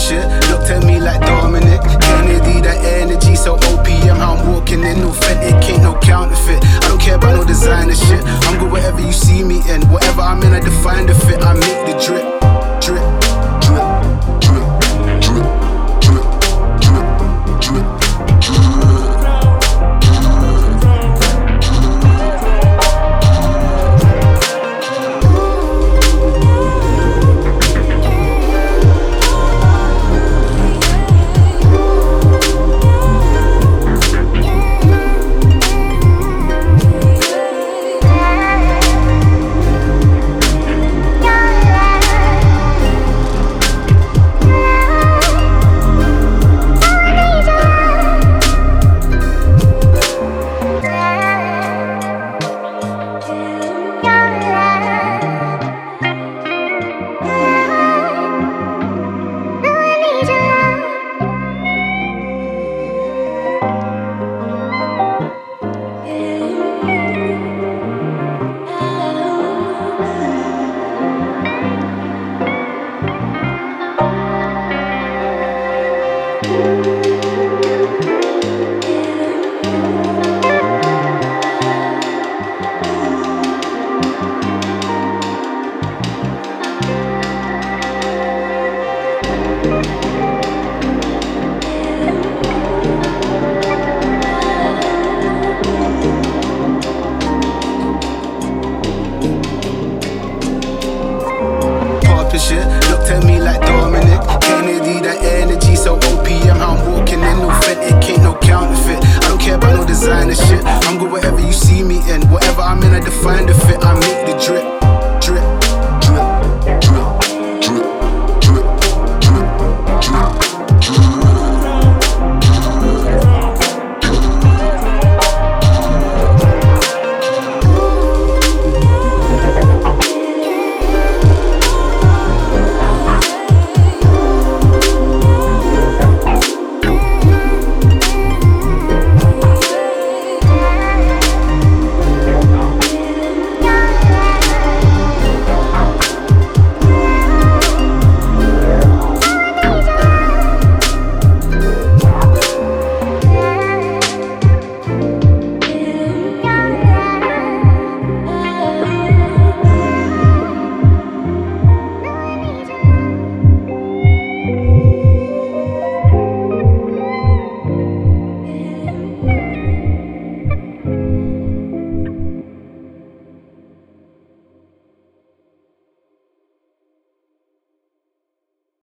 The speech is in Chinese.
些